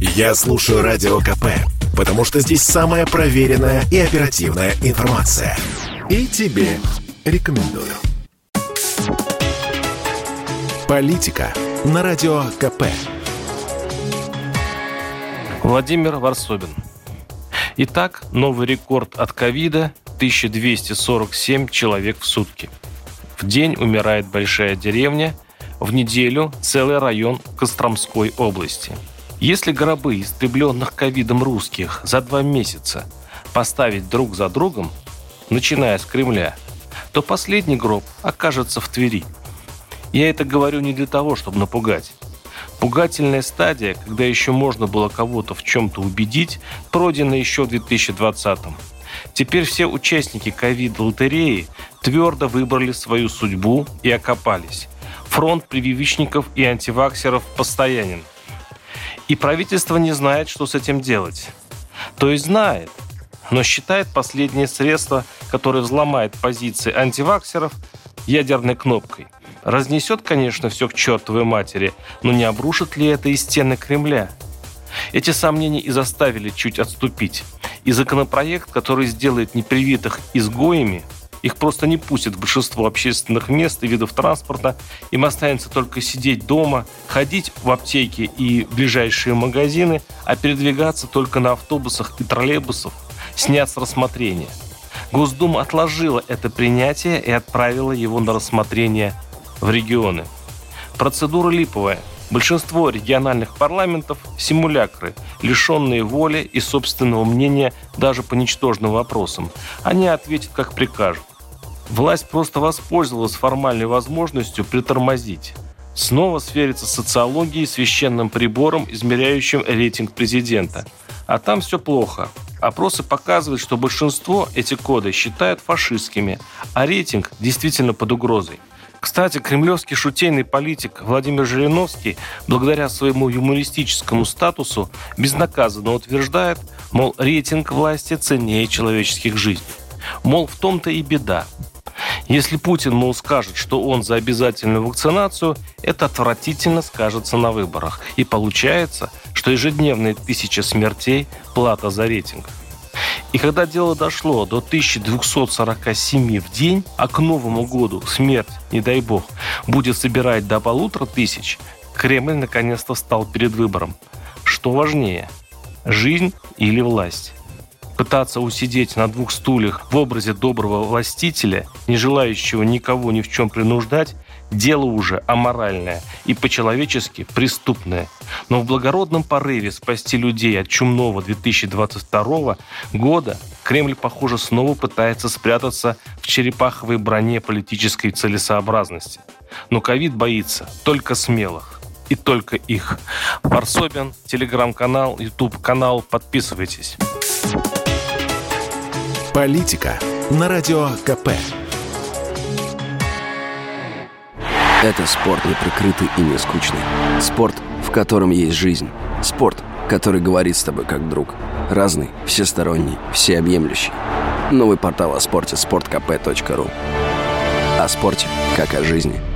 Я слушаю Радио КП, потому что здесь самая проверенная и оперативная информация. И тебе рекомендую. Политика на Радио КП. Владимир Варсобин. Итак, новый рекорд от ковида – 1247 человек в сутки. В день умирает большая деревня, в неделю целый район Костромской области. Если гробы истребленных ковидом русских за два месяца поставить друг за другом, начиная с Кремля, то последний гроб окажется в Твери. Я это говорю не для того, чтобы напугать. Пугательная стадия, когда еще можно было кого-то в чем-то убедить, пройдена еще в 2020-м. Теперь все участники ковид-лотереи твердо выбрали свою судьбу и окопались. Фронт прививочников и антиваксеров постоянен. И правительство не знает, что с этим делать. То есть знает, но считает последнее средство, которое взломает позиции антиваксеров, ядерной кнопкой. Разнесет, конечно, все к чертовой матери, но не обрушит ли это и стены Кремля? Эти сомнения и заставили чуть отступить. И законопроект, который сделает непривитых изгоями, их просто не пустят в большинство общественных мест и видов транспорта. Им останется только сидеть дома, ходить в аптеки и ближайшие магазины, а передвигаться только на автобусах и троллейбусах снят с рассмотрения. Госдума отложила это принятие и отправила его на рассмотрение в регионы. Процедура липовая. Большинство региональных парламентов – симулякры, лишенные воли и собственного мнения даже по ничтожным вопросам. Они ответят, как прикажут. Власть просто воспользовалась формальной возможностью притормозить. Снова свериться с социологией, священным прибором, измеряющим рейтинг президента. А там все плохо. Опросы показывают, что большинство эти коды считают фашистскими, а рейтинг действительно под угрозой. Кстати, кремлевский шутейный политик Владимир Жириновский, благодаря своему юмористическому статусу, безнаказанно утверждает, мол, рейтинг власти ценнее человеческих жизней. Мол, в том-то и беда. Если Путин, мол, скажет, что он за обязательную вакцинацию, это отвратительно скажется на выборах. И получается, что ежедневные тысячи смертей – плата за рейтинг. И когда дело дошло до 1247 в день, а к Новому году смерть, не дай бог, будет собирать до полутора тысяч, Кремль наконец-то стал перед выбором. Что важнее – жизнь или власть? Пытаться усидеть на двух стульях в образе доброго властителя, не желающего никого ни в чем принуждать, дело уже аморальное и по-человечески преступное. Но в благородном порыве спасти людей от чумного 2022 года Кремль, похоже, снова пытается спрятаться в черепаховой броне политической целесообразности. Но ковид боится только смелых. И только их. Варсобин, телеграм-канал, YouTube-канал. Подписывайтесь. Политика на Радио КП. Это спорт неприкрытый и не скучный. Спорт, в котором есть жизнь. Спорт, который говорит с тобой как друг. Разный, всесторонний, всеобъемлющий. Новый портал о спорте – sportkp.ru О спорте, как о жизни –